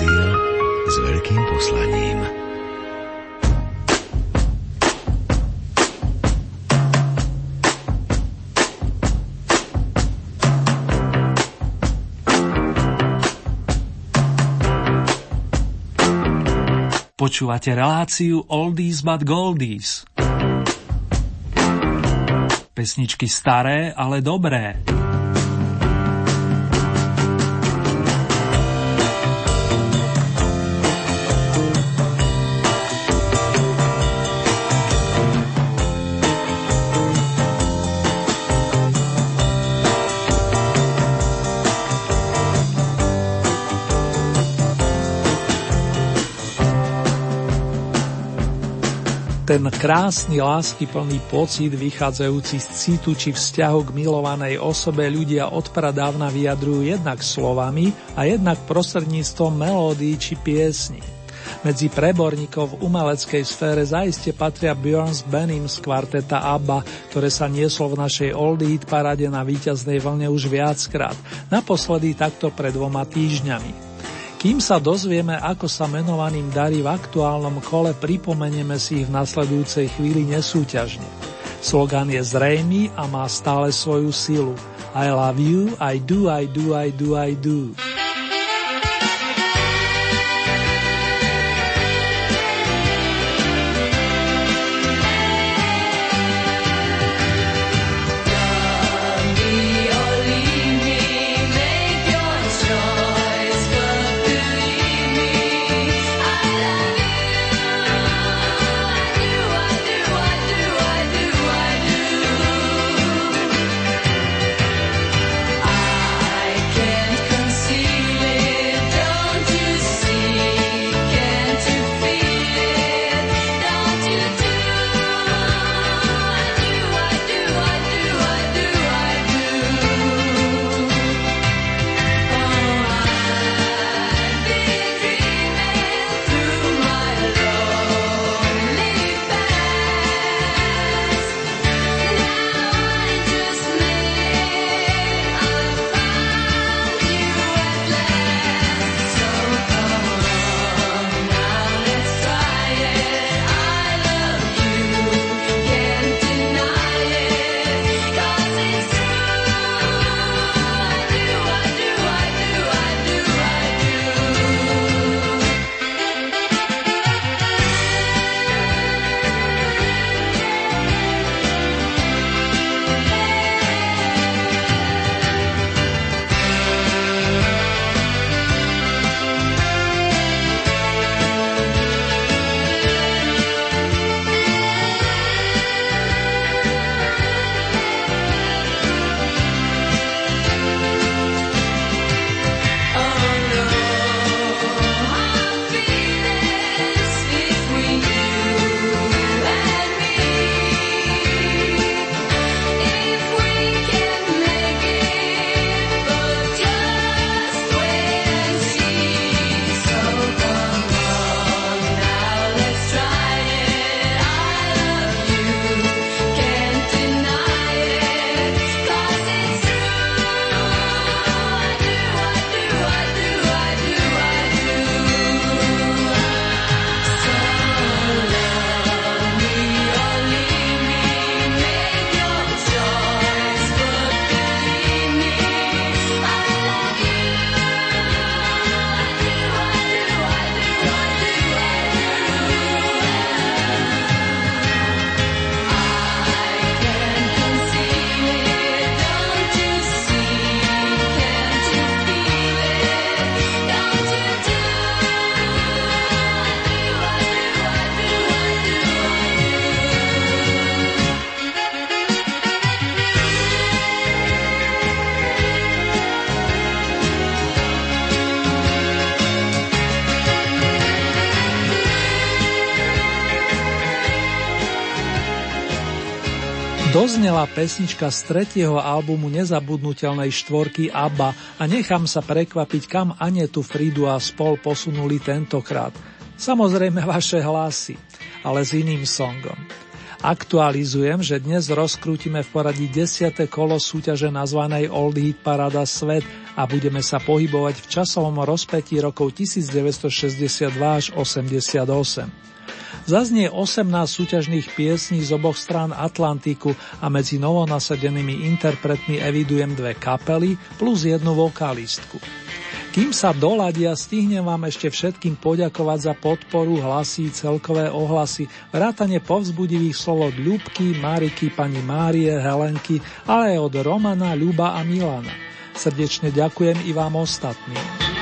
Rádio s veľkým poslaním. Počúvate reláciu Oldies but Goldies. Pesničky staré, ale dobré. Ten krásny, láskyplný pocit vychádzajúci z citu či vzťahu k milovanej osobe ľudia od pradávna vyjadrujú jednak slovami a jednak prostredníctvom melódií či piesni. Medzi preborníkov v umeleckej sfére zaiste patria Björns Benim z kvarteta ABBA, ktoré sa nieslo v našej Old Eat parade na víťaznej vlne už viackrát, naposledy takto pred dvoma týždňami. Kým sa dozvieme, ako sa menovaným darí v aktuálnom kole, pripomenieme si ich v nasledujúcej chvíli nesúťažne. Slogan je zrejmý a má stále svoju silu. I love you, I do, I do, I do, I do. I do. Doznela pesnička z tretieho albumu nezabudnutelnej štvorky ABBA a nechám sa prekvapiť, kam Anetu, Fridu a spol posunuli tentokrát. Samozrejme vaše hlasy, ale s iným songom. Aktualizujem, že dnes rozkrútime v poradí 10. kolo súťaže nazvanej Old Hit Parada Svet a budeme sa pohybovať v časovom rozpetí rokov 1962 až 88. Zaznie 18 súťažných piesní z oboch strán Atlantiku a medzi novonasadenými interpretmi evidujem dve kapely plus jednu vokalistku. Kým sa doladia, stihnem vám ešte všetkým poďakovať za podporu, hlasy, celkové ohlasy, vrátane povzbudivých slov od Ľubky, Mariky, pani Márie, Helenky, ale aj od Romana, Ľuba a Milana. Srdečne ďakujem i vám ostatným.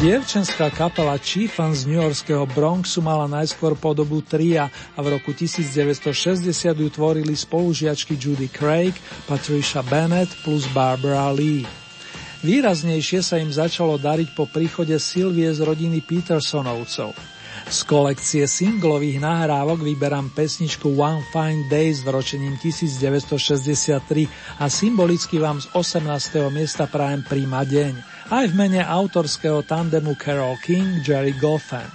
Dievčenská kapela Chiefan z New Yorkského Bronxu mala najskôr podobu tria a v roku 1960 ju tvorili spolužiačky Judy Craig, Patricia Bennett plus Barbara Lee. Výraznejšie sa im začalo dariť po príchode Sylvie z rodiny Petersonovcov. Z kolekcie singlových nahrávok vyberám pesničku One Fine Day s vročením 1963 a symbolicky vám z 18. miesta prajem príma deň aj v mene autorského tandemu Carol King Jerry Goffin.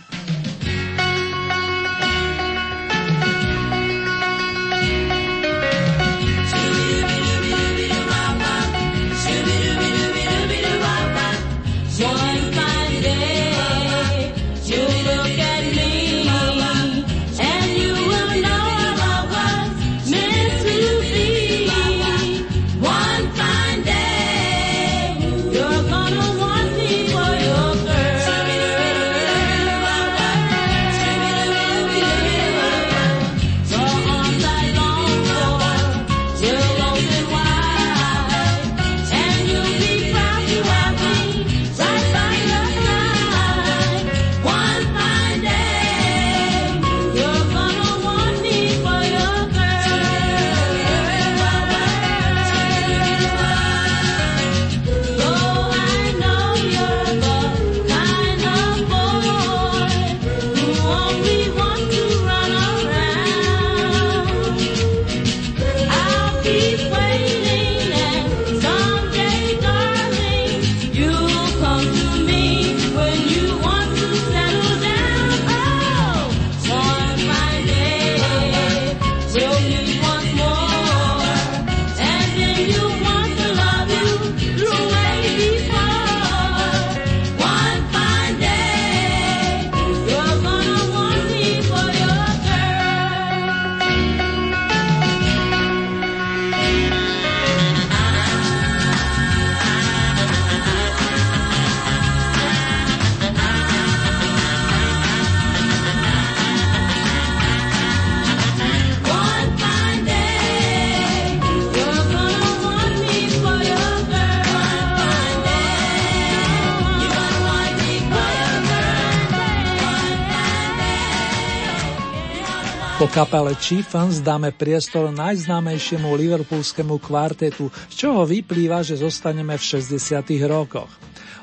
Kapele Chiefans dáme priestor najznámejšiemu liverpoolskému kvartetu, z čoho vyplýva, že zostaneme v 60. rokoch.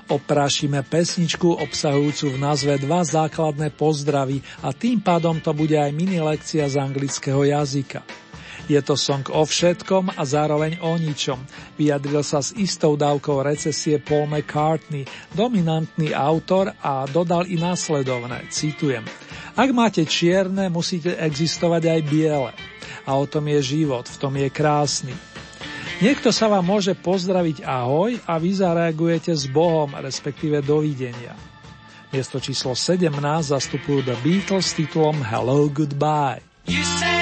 Oprašíme pesničku obsahujúcu v názve dva základné pozdravy a tým pádom to bude aj mini lekcia z anglického jazyka. Je to song o všetkom a zároveň o ničom. Vyjadril sa s istou dávkou recesie Paul McCartney, dominantný autor a dodal i následovné, citujem – ak máte čierne, musíte existovať aj biele. A o tom je život, v tom je krásny. Niekto sa vám môže pozdraviť ahoj a vy zareagujete s Bohom, respektíve dovidenia. Miesto číslo 17 zastupujú The Beatles s titulom Hello Goodbye. You say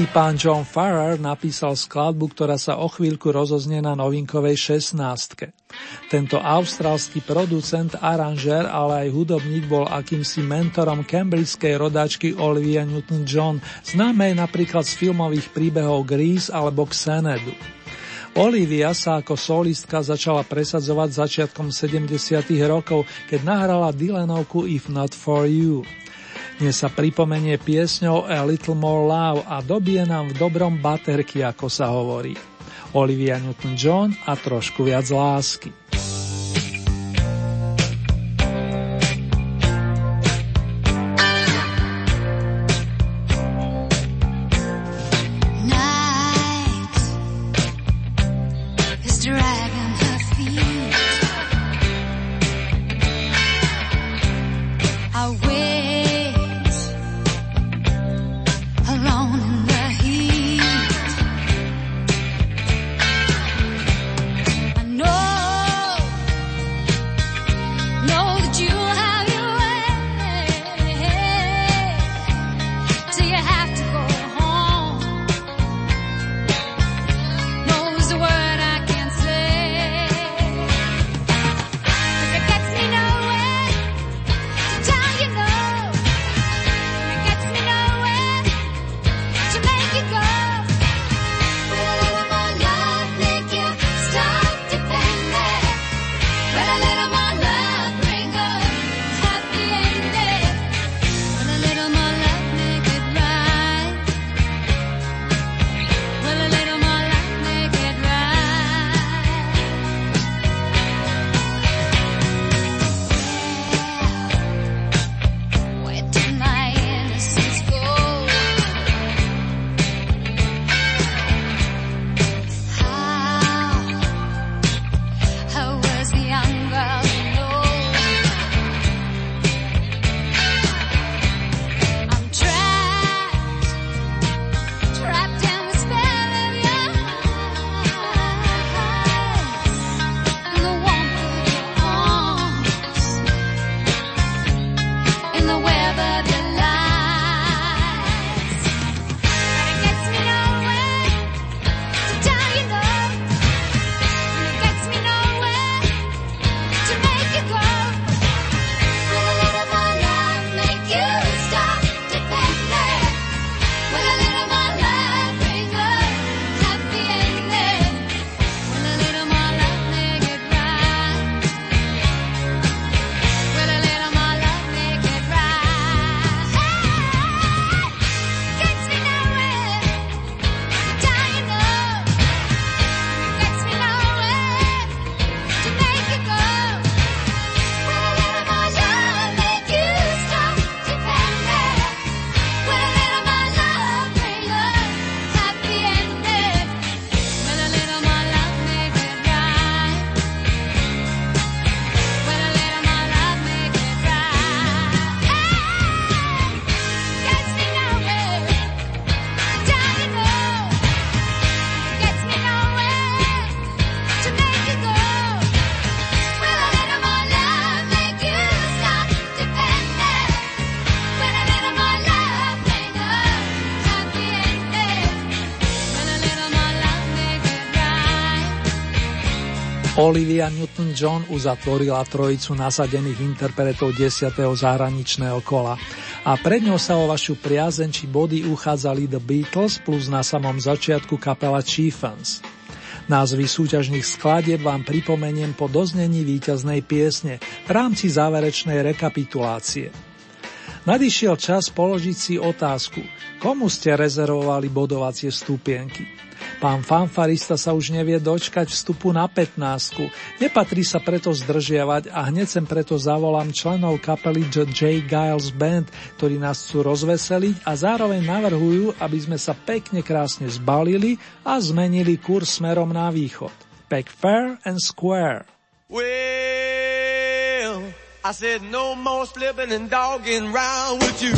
Istý pán John Farrar napísal skladbu, ktorá sa o chvíľku rozoznie na novinkovej 16. Tento austrálsky producent, aranžér, ale aj hudobník bol akýmsi mentorom cambridgeskej rodáčky Olivia Newton-John, známej napríklad z filmových príbehov Grease alebo Xenedu. Olivia sa ako solistka začala presadzovať začiatkom 70. rokov, keď nahrala Dylanovku If Not For You. Dnes sa pripomenie piesňou A Little More Love a dobie nám v dobrom baterky, ako sa hovorí. Olivia Newton-John a trošku viac lásky. Olivia Newton-John uzatvorila trojicu nasadených interpretov 10. zahraničného kola a pred ňou sa o vašu priazen či body uchádzali The Beatles plus na samom začiatku kapela Chiefens. Názvy súťažných skladieb vám pripomeniem po doznení víťaznej piesne v rámci záverečnej rekapitulácie. Nadišiel čas položiť si otázku, komu ste rezervovali bodovacie stupienky. Pán fanfarista sa už nevie dočkať vstupu na 15. Nepatrí sa preto zdržiavať a hneď sem preto zavolám členov kapely J. Giles Band, ktorí nás chcú rozveseliť a zároveň navrhujú, aby sme sa pekne krásne zbalili a zmenili kurz smerom na východ. Pack fair and square. Well, I said no more slipping and dogging round with you.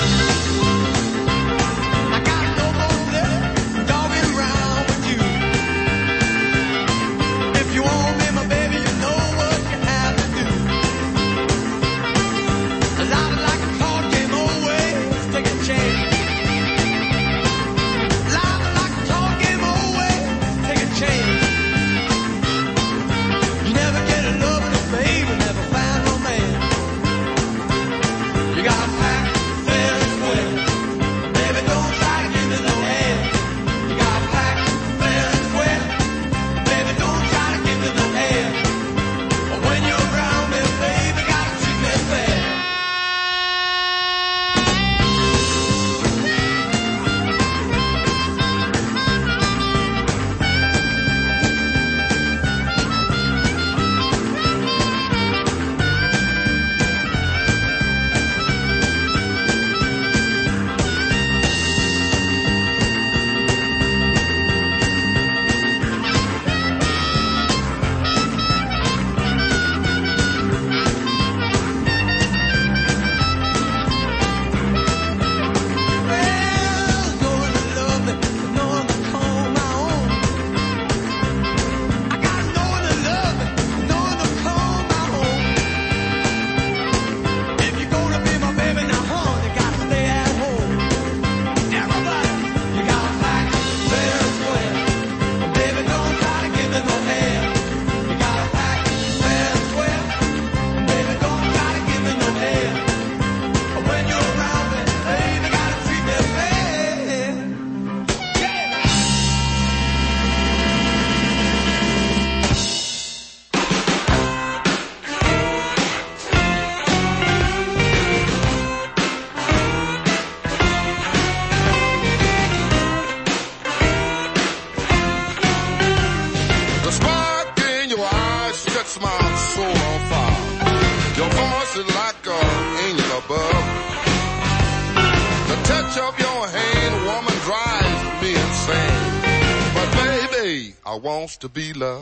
To be loved.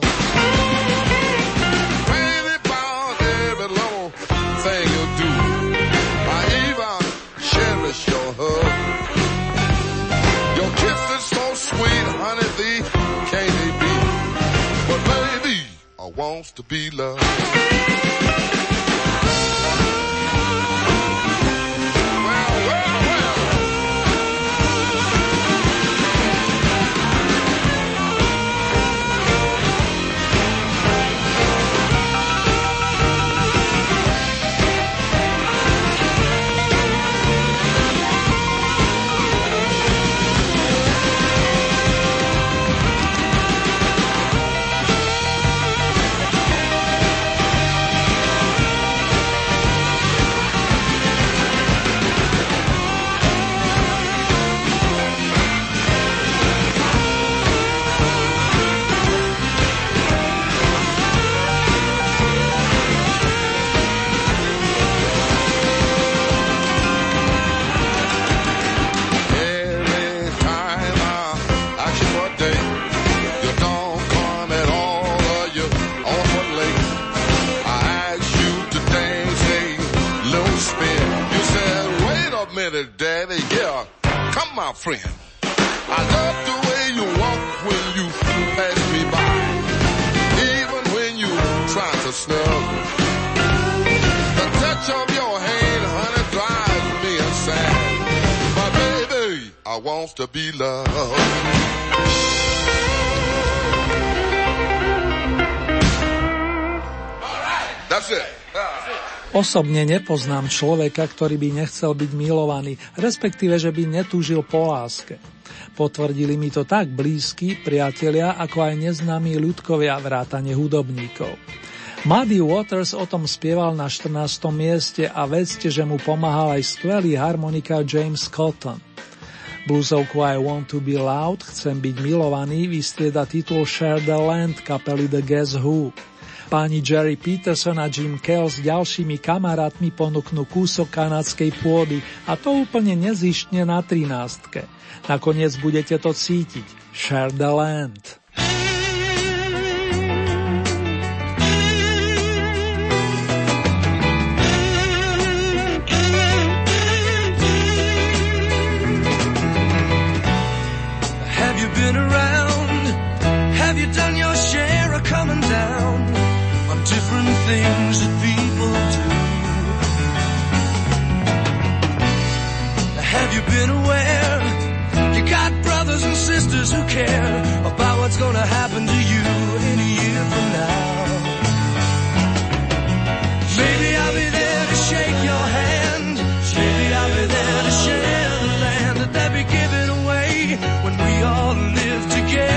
Osobne nepoznám človeka, ktorý by nechcel byť milovaný, respektíve, že by netúžil po láske. Potvrdili mi to tak blízki priatelia, ako aj neznámi ľudkovia vrátane hudobníkov. Muddy Waters o tom spieval na 14. mieste a vedzte, že mu pomáhal aj skvelý harmonika James Cotton. Bluesovku I Want to be Loud, chcem byť milovaný, vystrieda titul Share the Land kapely The Guess Who. Páni Jerry Peterson a Jim Kell s ďalšími kamarátmi ponúknú kúsok kanadskej pôdy a to úplne nezištne na 13. Nakoniec budete to cítiť. Share the land. Things that people do? Have you been aware? You got brothers and sisters who care about what's gonna happen to you in a year from now. Maybe I'll be there to shake your hand. Maybe I'll be there to share the land that they'll be giving away when we all live together.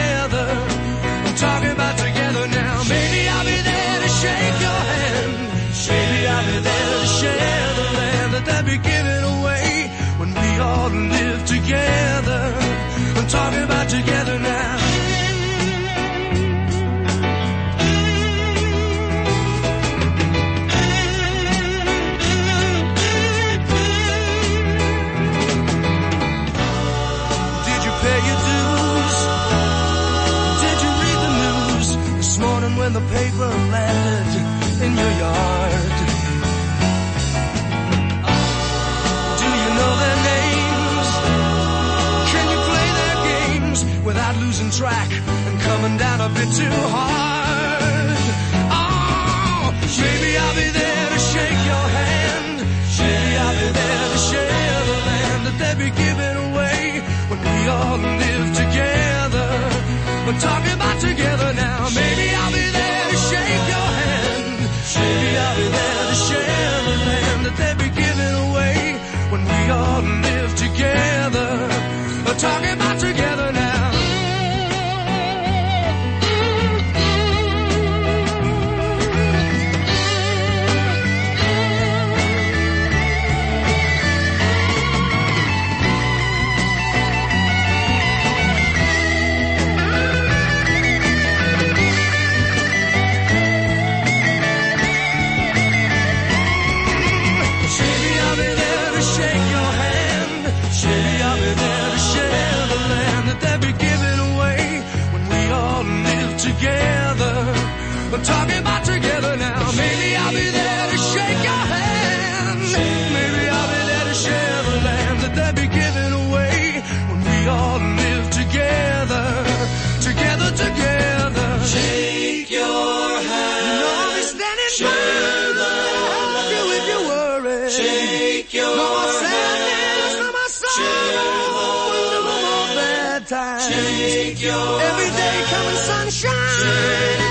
Track and coming down a bit too hard? Oh, maybe I'll be there to shake your hand. Maybe I'll be there to share the land that they be giving away when we all live together. We're talking about together Every day coming sunshine.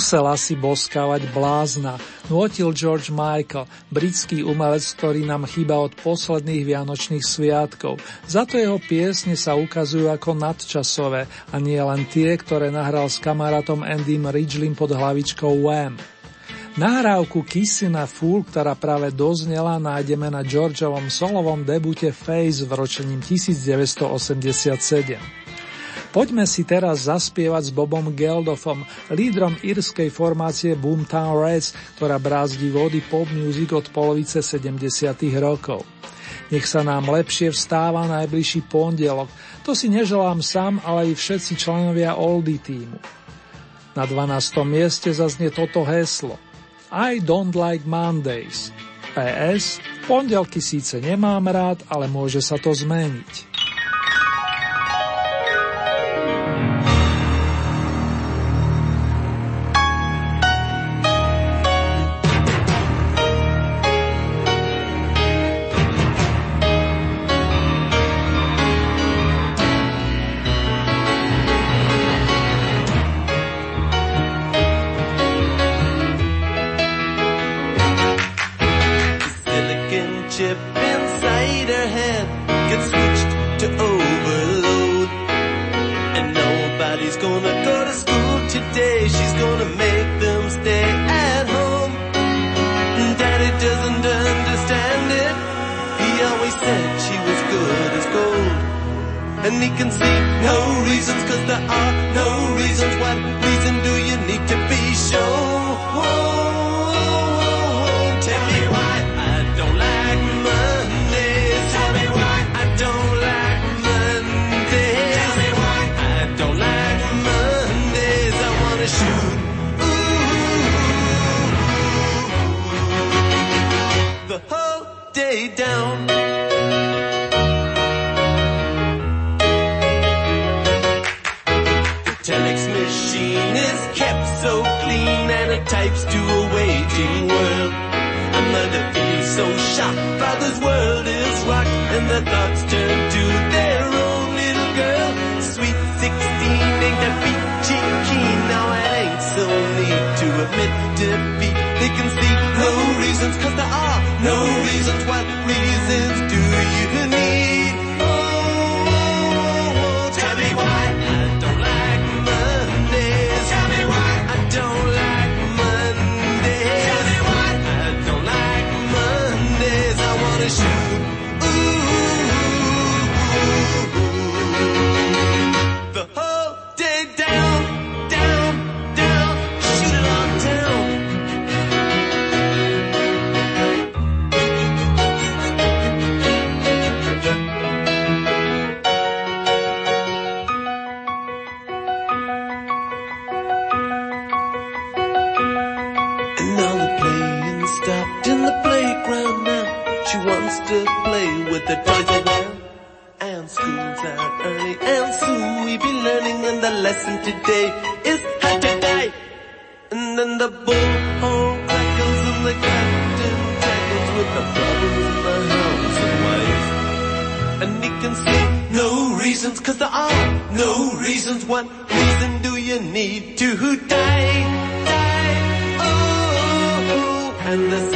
Musela si boskávať blázna, nutil George Michael, britský umelec, ktorý nám chýba od posledných vianočných sviatkov. Za to jeho piesne sa ukazujú ako nadčasové a nie len tie, ktoré nahral s kamarátom Andym Ridgelim pod hlavičkou Wham. Nahrávku Kissina Fool, ktorá práve doznela, nájdeme na Georgeovom solovom debute Face v ročením 1987. Poďme si teraz zaspievať s Bobom Geldofom, lídrom írskej formácie Boomtown Reds, ktorá brázdi vody pop music od polovice 70. rokov. Nech sa nám lepšie vstáva najbližší pondelok. To si neželám sám, ale i všetci členovia Oldy týmu. Na 12. mieste zaznie toto heslo. I don't like Mondays. PS, pondelky síce nemám rád, ale môže sa to zmeniť. The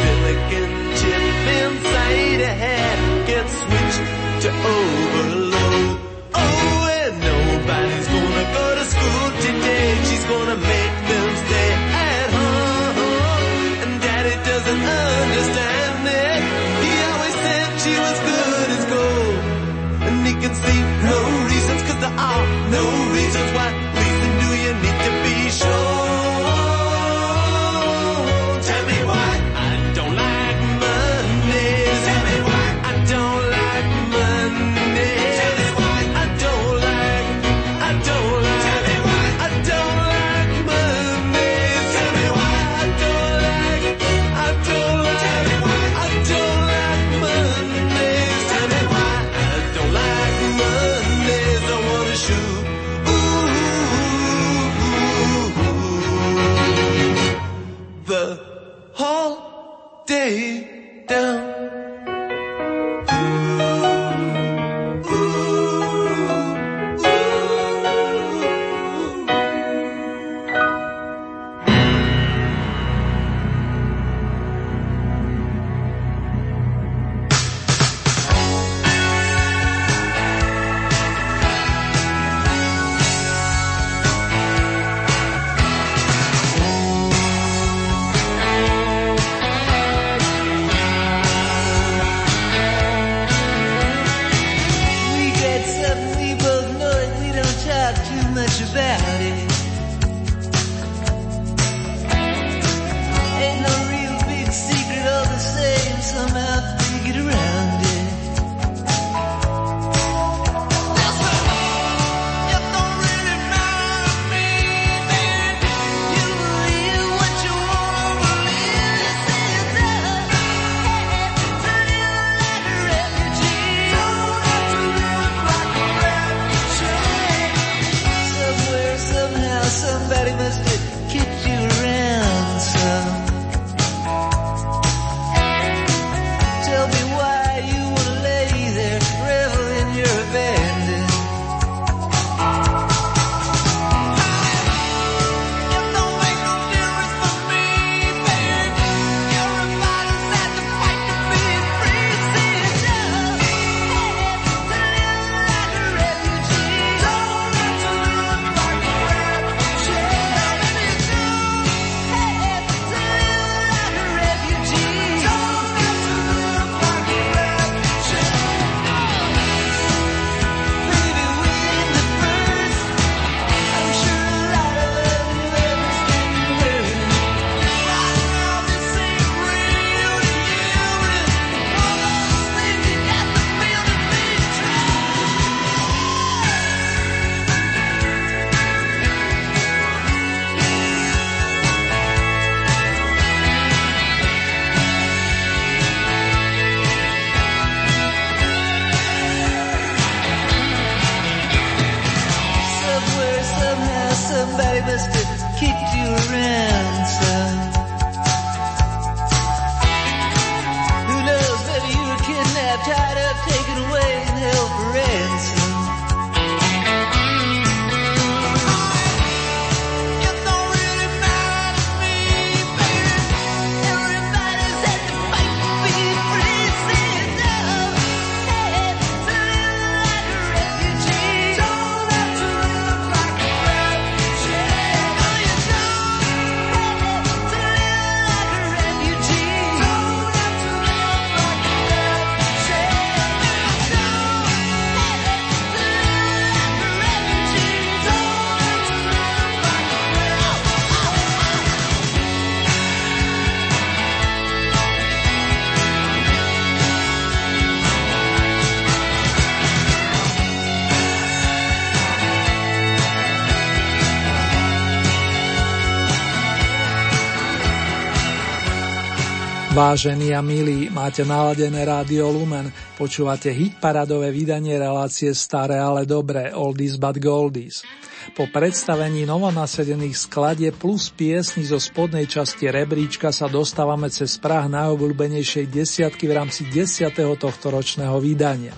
Vážení a milí, máte naladené rádio Lumen, počúvate hit paradové vydanie relácie Staré, ale dobré, Oldies but Goldies. Po predstavení novonasedených skladie plus piesni zo spodnej časti rebríčka sa dostávame cez prah najobľúbenejšej desiatky v rámci 10. tohto ročného vydania.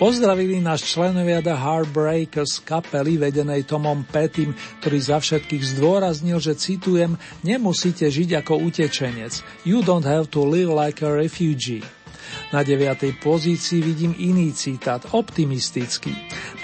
Pozdravili nás členovia The Heartbreakers kapely vedenej Tomom Pettym, ktorý za všetkých zdôraznil, že citujem, nemusíte žiť ako utečenec. You don't have to live like a refugee. Na deviatej pozícii vidím iný citát, optimistický.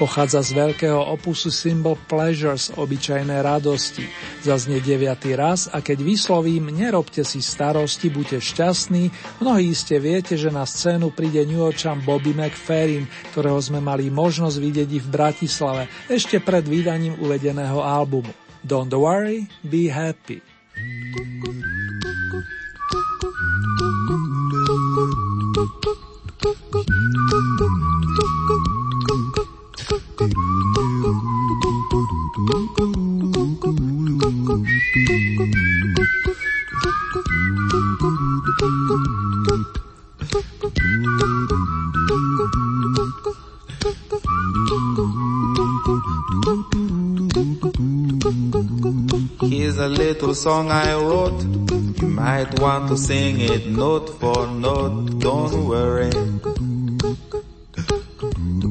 Pochádza z veľkého opusu Symbol Pleasures, obyčajné radosti. Zaznie deviatý raz a keď vyslovím, nerobte si starosti, buďte šťastní, mnohí ste viete, že na scénu príde New Yorkčan Bobby McFerrin, ktorého sme mali možnosť vidieť i v Bratislave, ešte pred vydaním uvedeného albumu. Don't worry, be happy. Here's a little song I wrote. You might want to sing it note for note. Don't worry.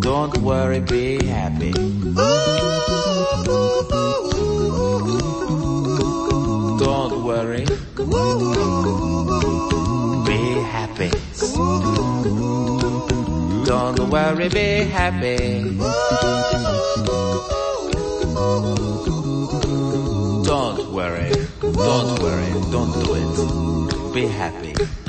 Don't worry, be happy. Don't worry. Be happy. Don't worry, be happy. Don't worry. Don't worry. Don't do it. Be happy.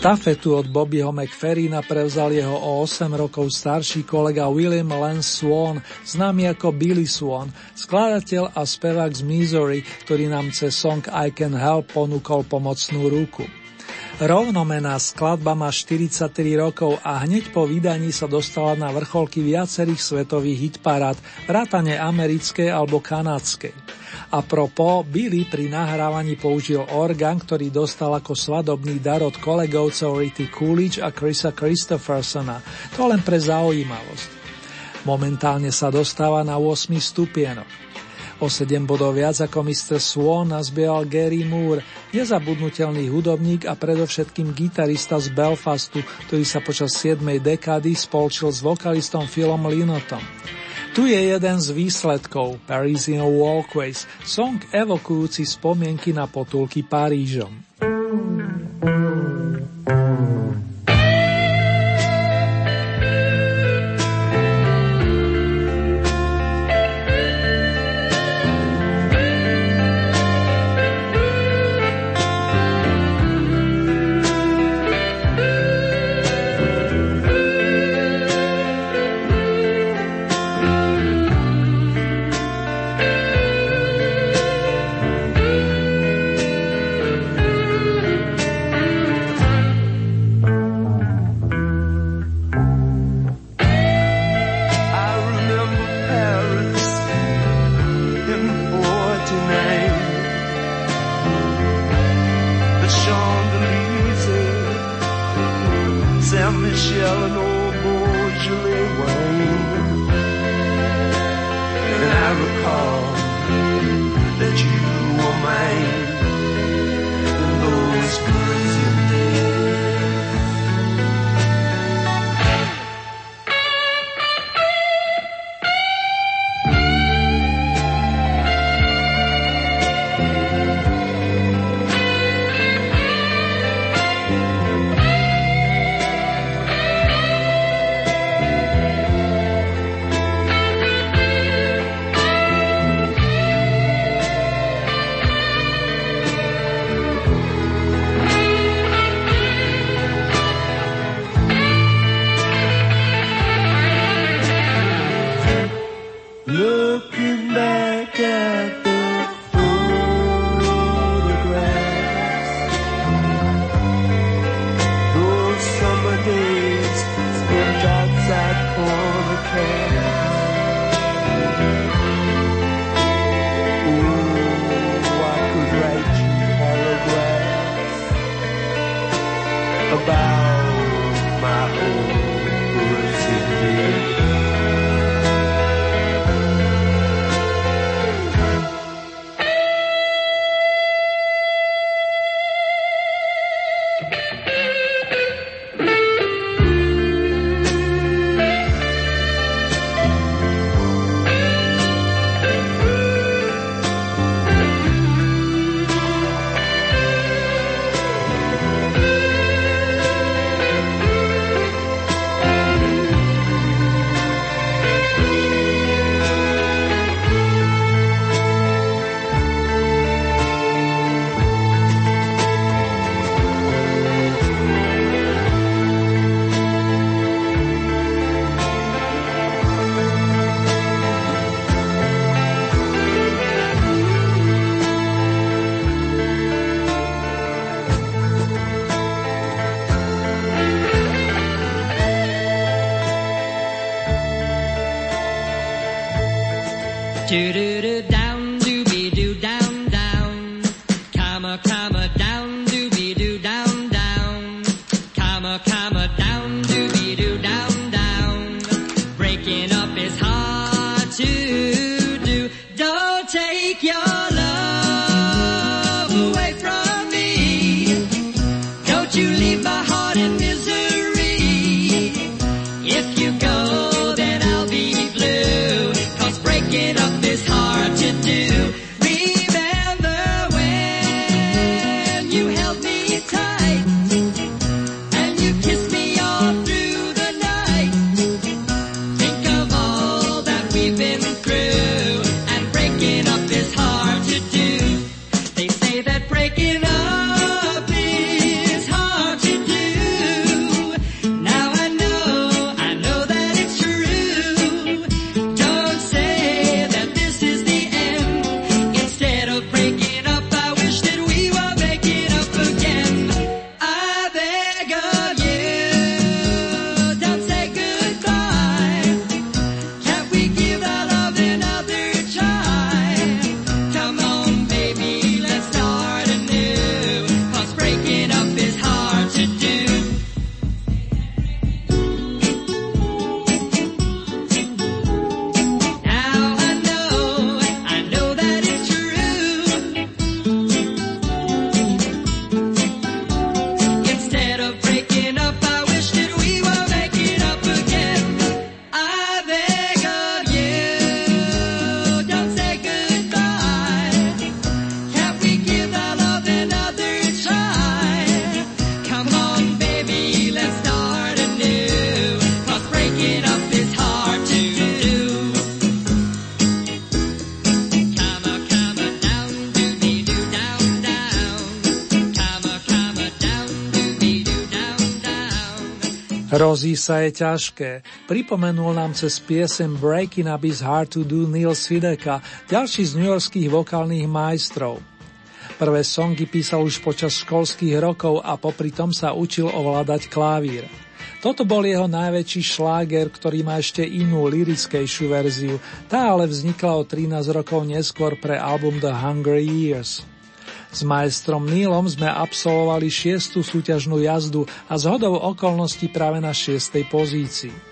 Štafetu od Bobbyho McFerrina prevzal jeho o 8 rokov starší kolega William Lance Swan, známy ako Billy Swan, skladateľ a spevák z Missouri, ktorý nám cez song I Can Help ponúkol pomocnú ruku. Rovnomená skladba má 43 rokov a hneď po vydaní sa dostala na vrcholky viacerých svetových hitparád, vrátane americkej alebo kanadskej. A propo, Billy pri nahrávaní použil orgán, ktorý dostal ako svadobný dar od kolegovcov Ritty Coolidge a Chrisa Christophersona. To len pre zaujímavosť. Momentálne sa dostáva na 8 stupienok. O 7 bodov viac ako Mr. Swan nazbieral Gary Moore, nezabudnutelný hudobník a predovšetkým gitarista z Belfastu, ktorý sa počas 7. dekády spolčil s vokalistom Philom Linotom. Tu je jeden z výsledkov Parisian Walkways, song evokujúci spomienky na potulky Parížom. Sa je ťažké. Pripomenul nám cez piesem Breaking Up is Hard to Do Neil Sideka, ďalší z newyorských vokálnych majstrov. Prvé songy písal už počas školských rokov a popri tom sa učil ovládať klavír. Toto bol jeho najväčší šláger, ktorý má ešte inú lirickejšiu verziu, tá ale vznikla o 13 rokov neskôr pre album The Hungry Years. S majstrom Neilom sme absolvovali šiestu súťažnú jazdu a z hodou okolností práve na šiestej pozícii.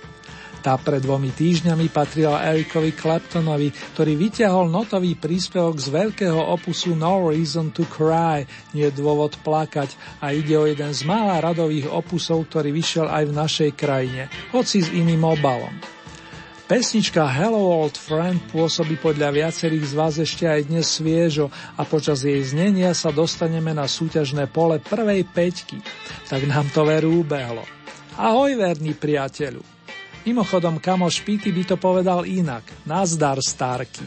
Tá pred dvomi týždňami patrila Erikovi Claptonovi, ktorý vyťahol notový príspevok z veľkého opusu No Reason to Cry, nie dôvod plakať a ide o jeden z mála radových opusov, ktorý vyšiel aj v našej krajine, hoci s iným obalom. Pesnička Hello Old Friend pôsobí podľa viacerých z vás ešte aj dnes sviežo a počas jej znenia sa dostaneme na súťažné pole prvej peťky. Tak nám to veru ubehlo. Ahoj, verný priateľu. Mimochodom, kamoš Pity by to povedal inak. Nazdar, Starky.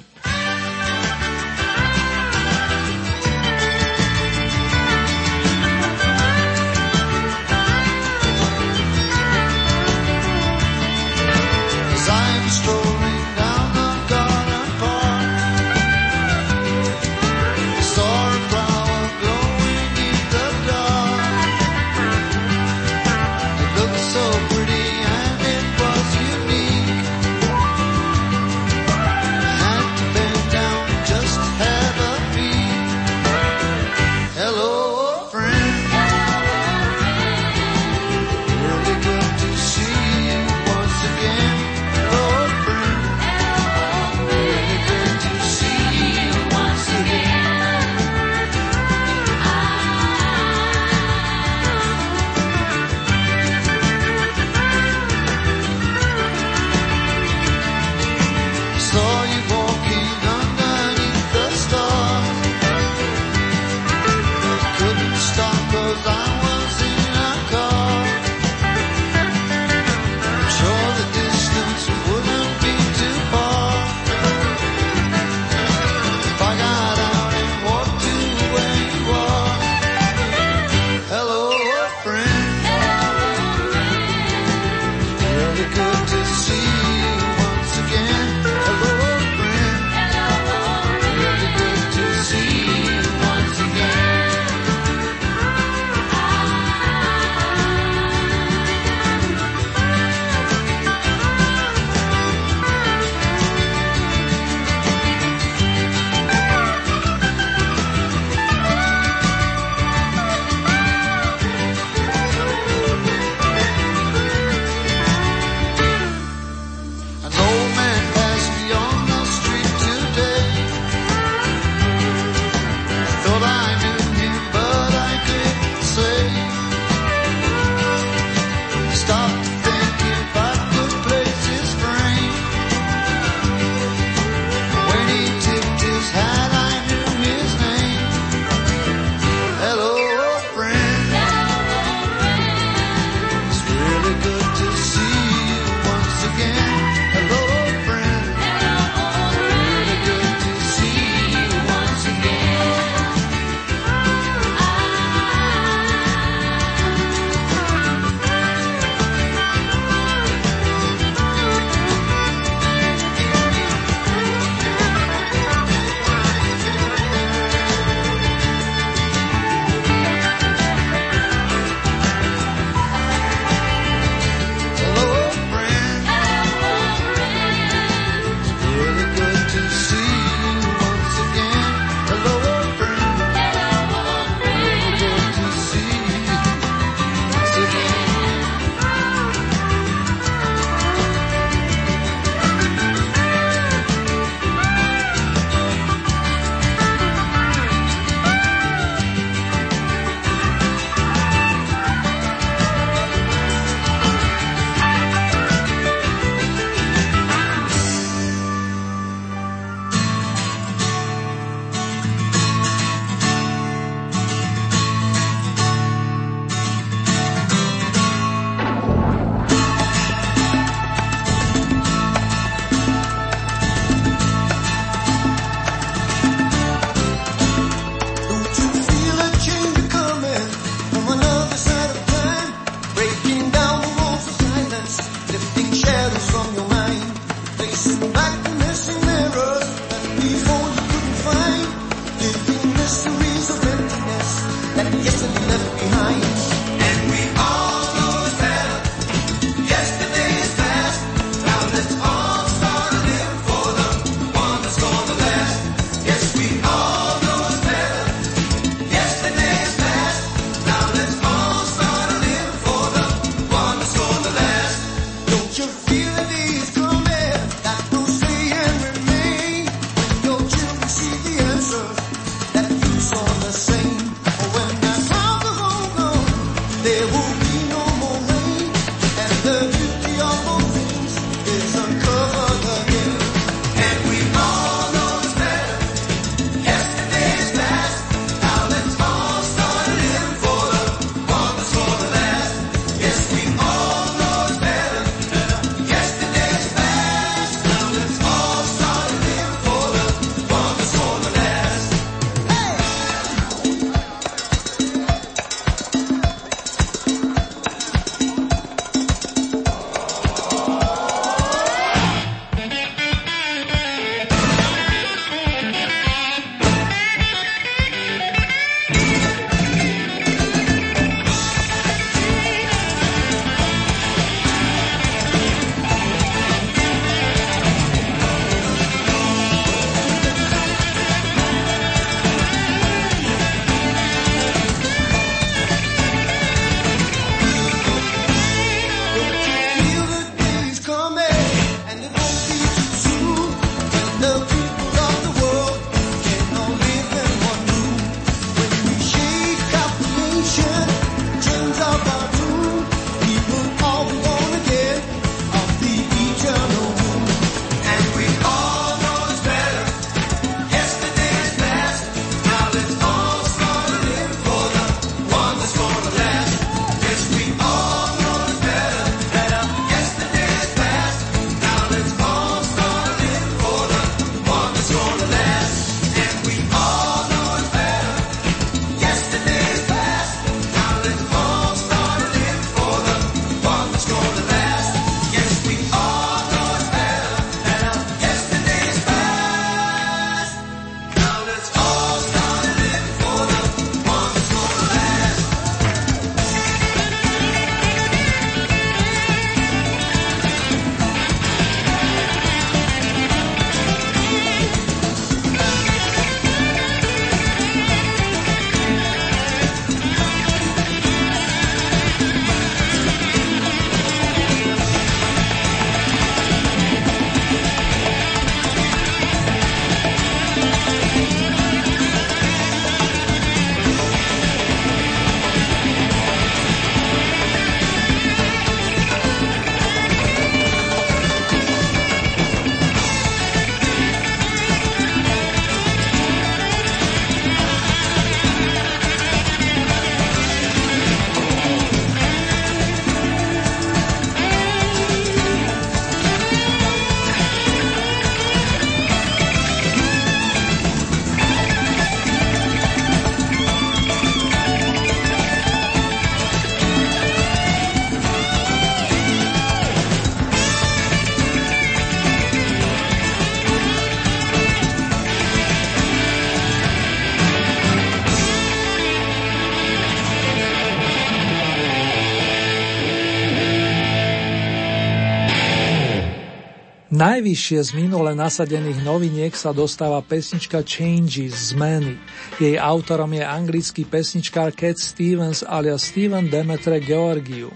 Najvyššie z minule nasadených noviniek sa dostáva pesnička Changes, Zmeny. Jej autorom je anglický pesničkár Cat Stevens alias Steven Demetre Georgiou.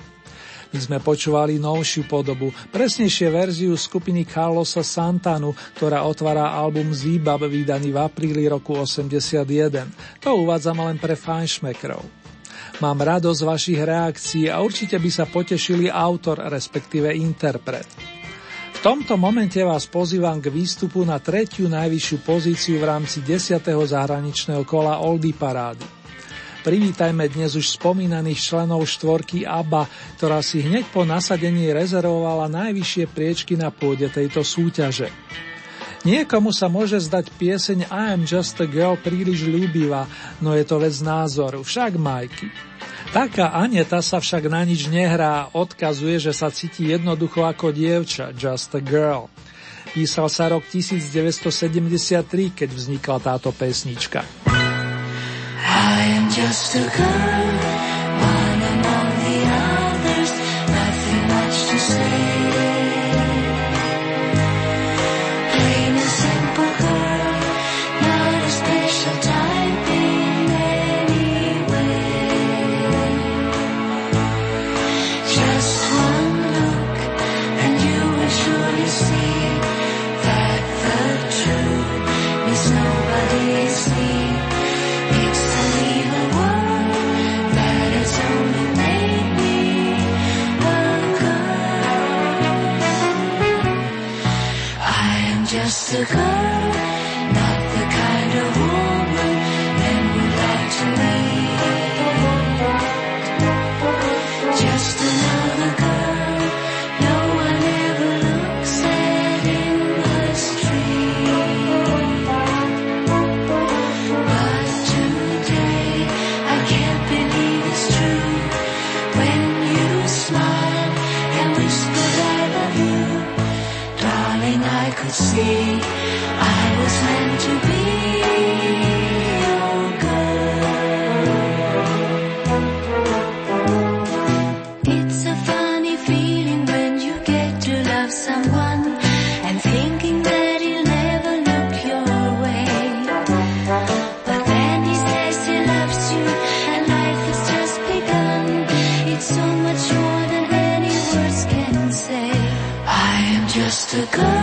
My sme počúvali novšiu podobu, presnejšie verziu skupiny Carlosa Santanu, ktorá otvára album Zíbab vydaný v apríli roku 81. To uvádzam len pre fajnšmekrov. Mám radosť vašich reakcií a určite by sa potešili autor, respektíve interpret tomto momente vás pozývam k výstupu na tretiu najvyššiu pozíciu v rámci 10. zahraničného kola Oldy Parády. Privítajme dnes už spomínaných členov štvorky ABBA, ktorá si hneď po nasadení rezervovala najvyššie priečky na pôde tejto súťaže. Niekomu sa môže zdať pieseň I am just a girl príliš ľúbivá, no je to vec názoru, však Majky. Taká Aneta sa však na nič nehrá a odkazuje, že sa cíti jednoducho ako dievča, just a girl. Písal sa rok 1973, keď vznikla táto pesnička. I am just a girl. Just to go.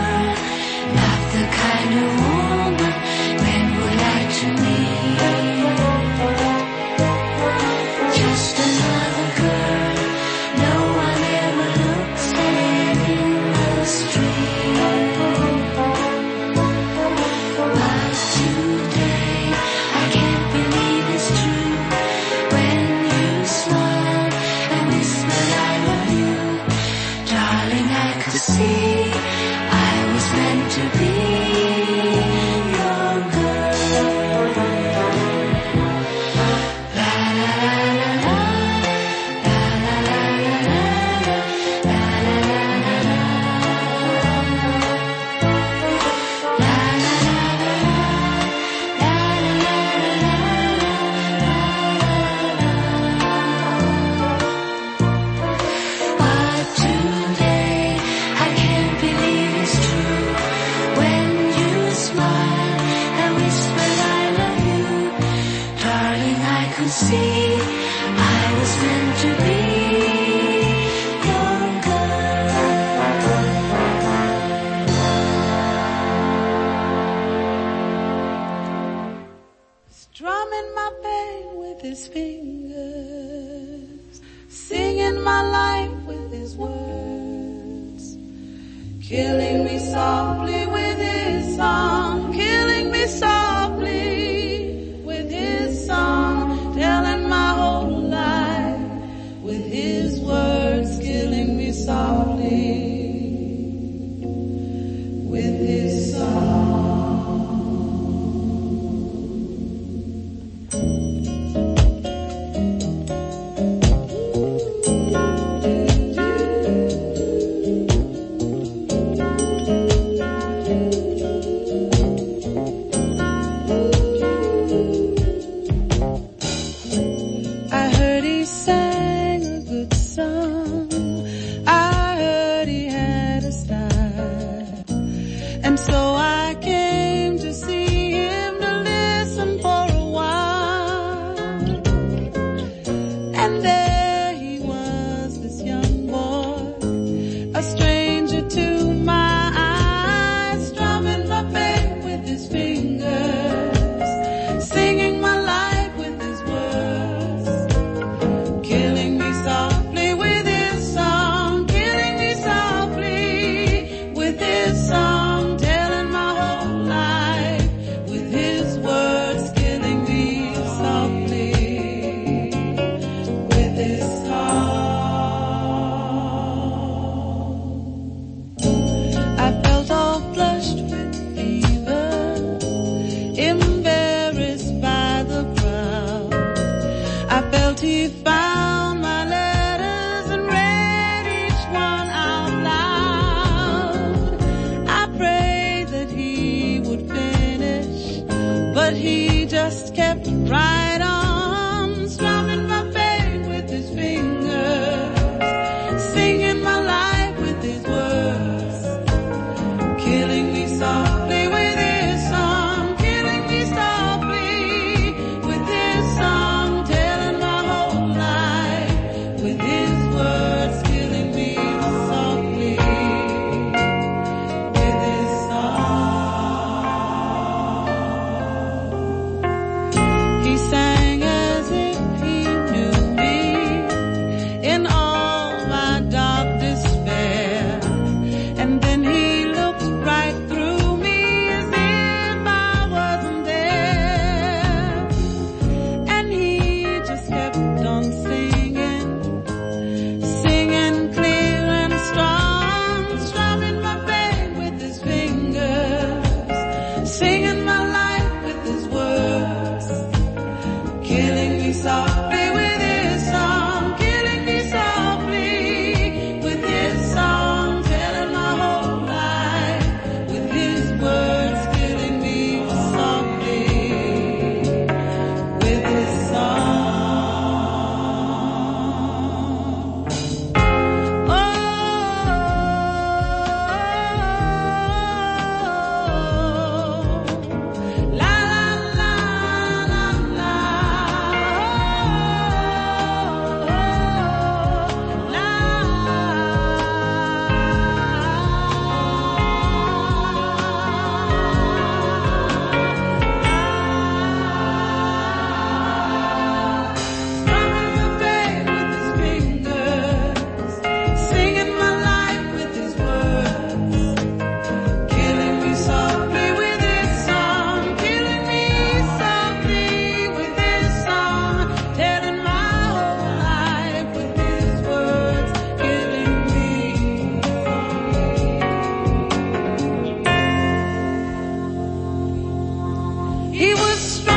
Me.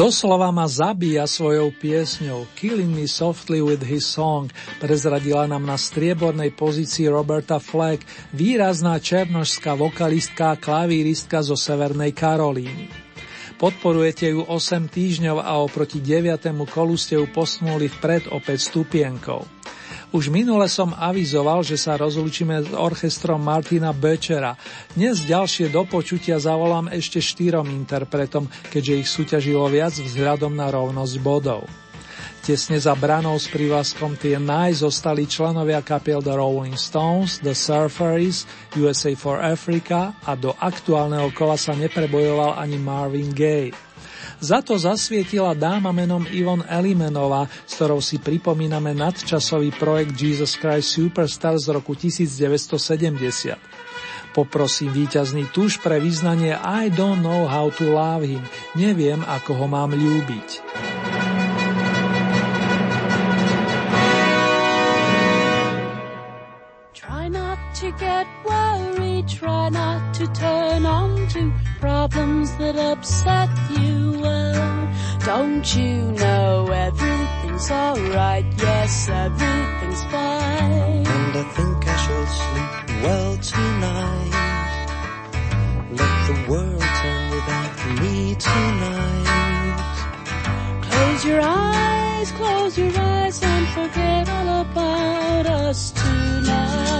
Doslova ma zabíja svojou piesňou Killing Me Softly with His Song prezradila nám na striebornej pozícii Roberta Fleck, výrazná černožská vokalistka a klavíristka zo Severnej Karolíny. Podporujete ju 8 týždňov a oproti 9. kolu ste ju posunuli vpred opäť stupienkou. Už minule som avizoval, že sa rozlúčime s orchestrom Martina Bečera. Dnes ďalšie do počutia zavolám ešte štyrom interpretom, keďže ich súťažilo viac vzhľadom na rovnosť bodov. Tesne za branou s prívlaskom tie naj zostali členovia kapiel The Rolling Stones, The Surfers, USA for Africa a do aktuálneho kola sa neprebojoval ani Marvin Gaye. Za to zasvietila dáma menom Ivon Elimenová, s ktorou si pripomíname nadčasový projekt Jesus Christ Superstar z roku 1970. Poprosím víťazný tuž pre vyznanie I don't know how to love him. Neviem, ako ho mám ľúbiť. Try not to get worried, try not to turn on to problems that upset you. Well, don't you know everything's alright? Yes, everything's fine. And I think I shall sleep well tonight. Let the world turn without me tonight. Close your eyes, close your eyes and forget all about us tonight.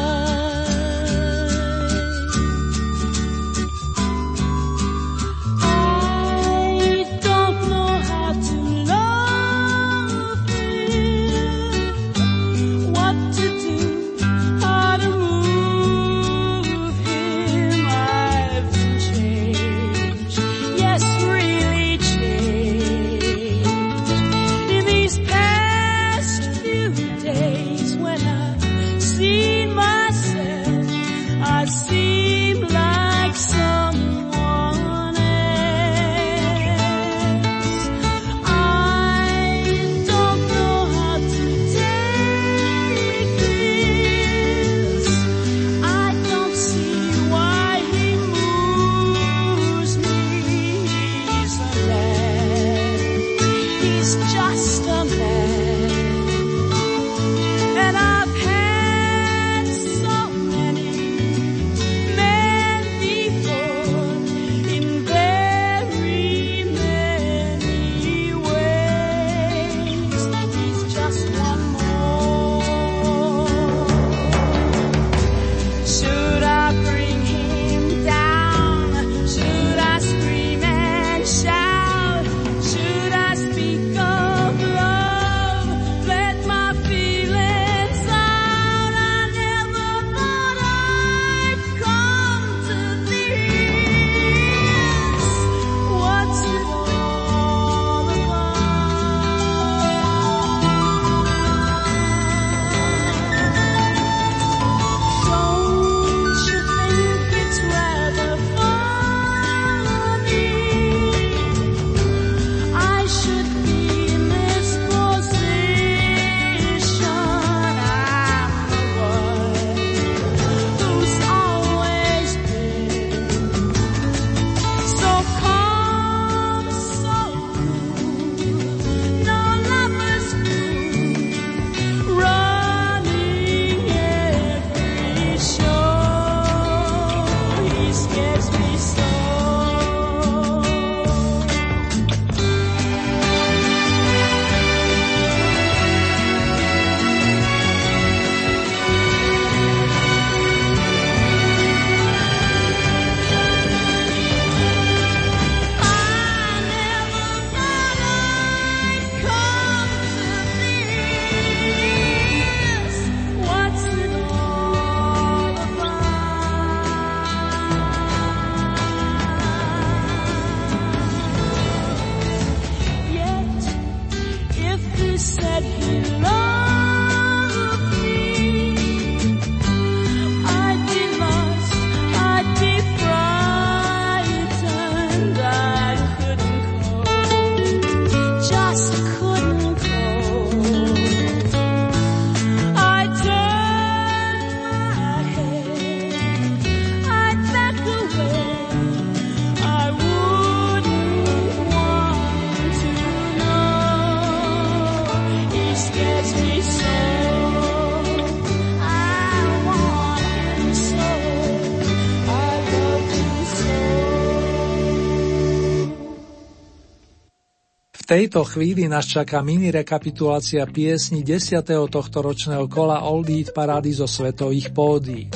Tejto chvíli nás čaká mini rekapitulácia piesni 10. tohto ročného kola Old Heat parády zo svetových pódií.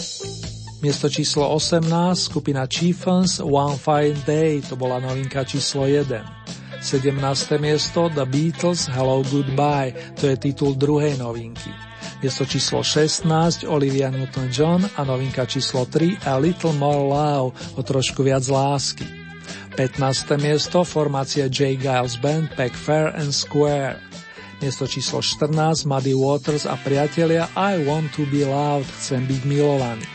Miesto číslo 18, skupina Chiefons One Fine Day, to bola novinka číslo 1. 17. miesto The Beatles Hello Goodbye, to je titul druhej novinky. Miesto číslo 16 Olivia Newton-John a novinka číslo 3 A Little More Love, o trošku viac lásky. 15. miesto formácia J. Giles Band Pack Fair and Square. Miesto číslo 14 Muddy Waters a priatelia I Want to be loved, chcem byť milovaný.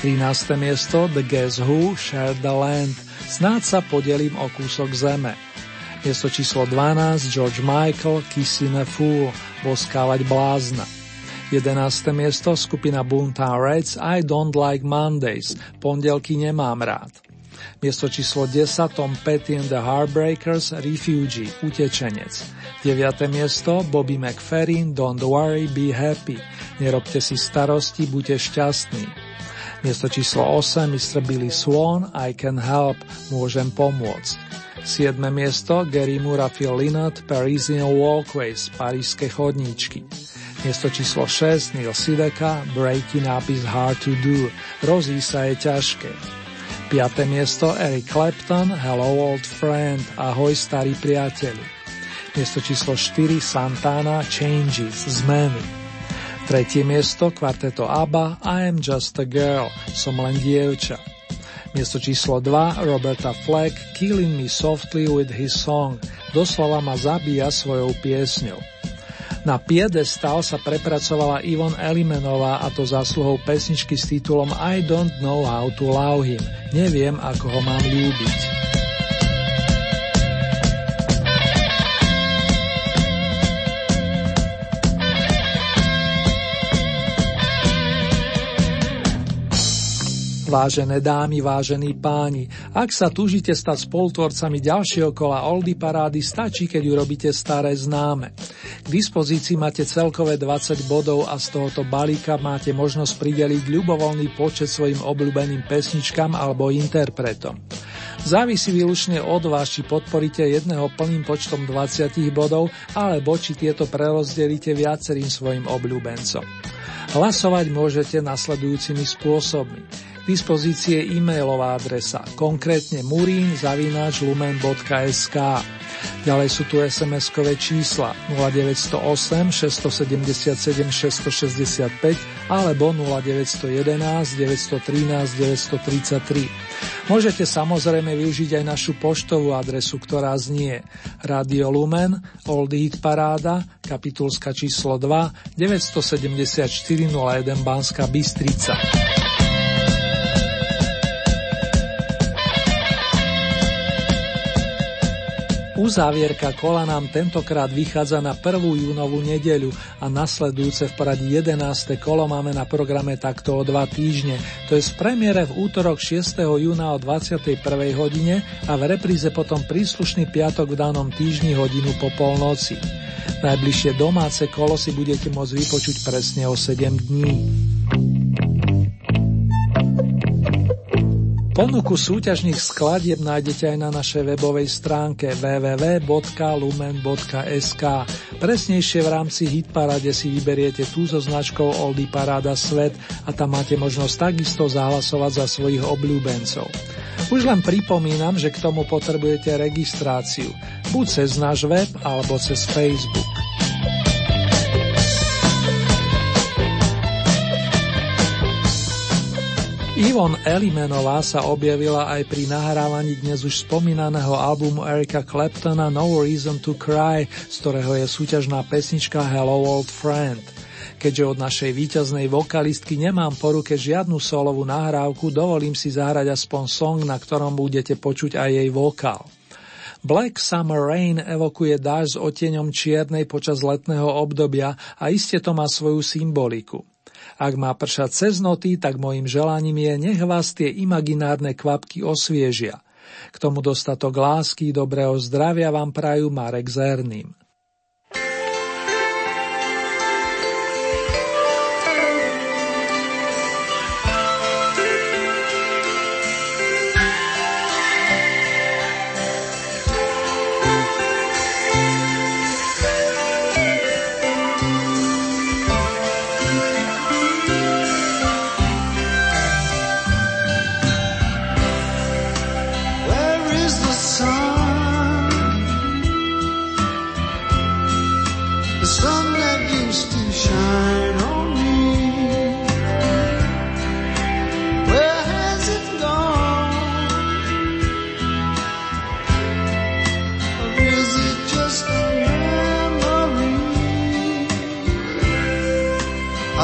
13. miesto The Guess Who Share the Land, snáď sa podelím o kúsok zeme. Miesto číslo 12 George Michael Kissing a Fool, boskávať blázna. 11. miesto skupina Boomtown Reds I Don't Like Mondays, pondelky nemám rád. Miesto číslo 10 Tom Petty and the Heartbreakers Refugee, utečenec. 9. miesto Bobby McFerrin Don't Worry, Be Happy, nerobte si starosti, buďte šťastní. Miesto číslo 8 Mr. Billy Swan I Can Help, môžem pomôcť. 7. miesto Gary Phil Lynott Parisian Walkways, parížske chodníčky. Miesto číslo 6 Neil Sideka Breaking Up is Hard to Do, rozí sa je ťažké. 5. miesto Eric Clapton Hello Old Friend, ahoj starí priateľi. Miesto číslo 4 Santana Changes, zmeny. Tretie miesto kvarteto ABBA I am just a girl, som len dievča. Miesto číslo 2 Roberta Fleck Killing me softly with his song, doslova ma zabíja svojou piesňou. Na piedestal sa prepracovala Ivon Elimenová a to zásluhou pesničky s titulom I don't know how to love him. Neviem, ako ho mám ľúbiť. Vážené dámy, vážení páni, ak sa túžite stať spolutvorcami ďalšieho kola Oldy parády, stačí, keď urobíte staré známe. K dispozícii máte celkové 20 bodov a z tohoto balíka máte možnosť prideliť ľubovoľný počet svojim obľúbeným pesničkám alebo interpretom. Závisí výlučne od vás, či podporíte jedného plným počtom 20 bodov, alebo či tieto prerozdelíte viacerým svojim obľúbencom. Hlasovať môžete nasledujúcimi spôsobmi. Dispozície e-mailová adresa, konkrétne murín.lumen.sk. Ďalej sú tu SMS-kové čísla 0908 677 665 alebo 0911 913 933. Môžete samozrejme využiť aj našu poštovú adresu, ktorá znie Radio Lumen, Old Heat Paráda, kapitulska číslo 2, 974 01 Banská Bystrica. Uzávierka kola nám tentokrát vychádza na 1. júnovú nedeľu a nasledujúce v poradí 11. kolo máme na programe takto o dva týždne. To je z premiére v útorok 6. júna o 21. hodine a v repríze potom príslušný piatok v danom týždni hodinu po polnoci. Najbližšie domáce kolo si budete môcť vypočuť presne o 7 dní. Ponuku súťažných skladieb nájdete aj na našej webovej stránke www.lumen.sk. Presnejšie v rámci Hitparade si vyberiete tú so značkou Oldy Paráda Svet a tam máte možnosť takisto zahlasovať za svojich obľúbencov. Už len pripomínam, že k tomu potrebujete registráciu, buď cez náš web alebo cez Facebook. Ivon Elimenová sa objavila aj pri nahrávaní dnes už spomínaného albumu Erika Claptona No Reason to Cry, z ktorého je súťažná pesnička Hello Old Friend. Keďže od našej víťaznej vokalistky nemám po ruke žiadnu solovú nahrávku, dovolím si zahrať aspoň song, na ktorom budete počuť aj jej vokál. Black Summer Rain evokuje dáž s oteňom čiernej počas letného obdobia a iste to má svoju symboliku. Ak má pršať cez noty, tak môjim želaním je, nech vás tie imaginárne kvapky osviežia. K tomu dostatok lásky, dobrého zdravia vám prajú Marek Zerným.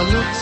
I looked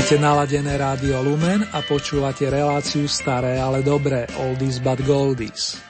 Máte naladené rádio Lumen a počúvate reláciu Staré, ale dobré, Oldies but Goldies.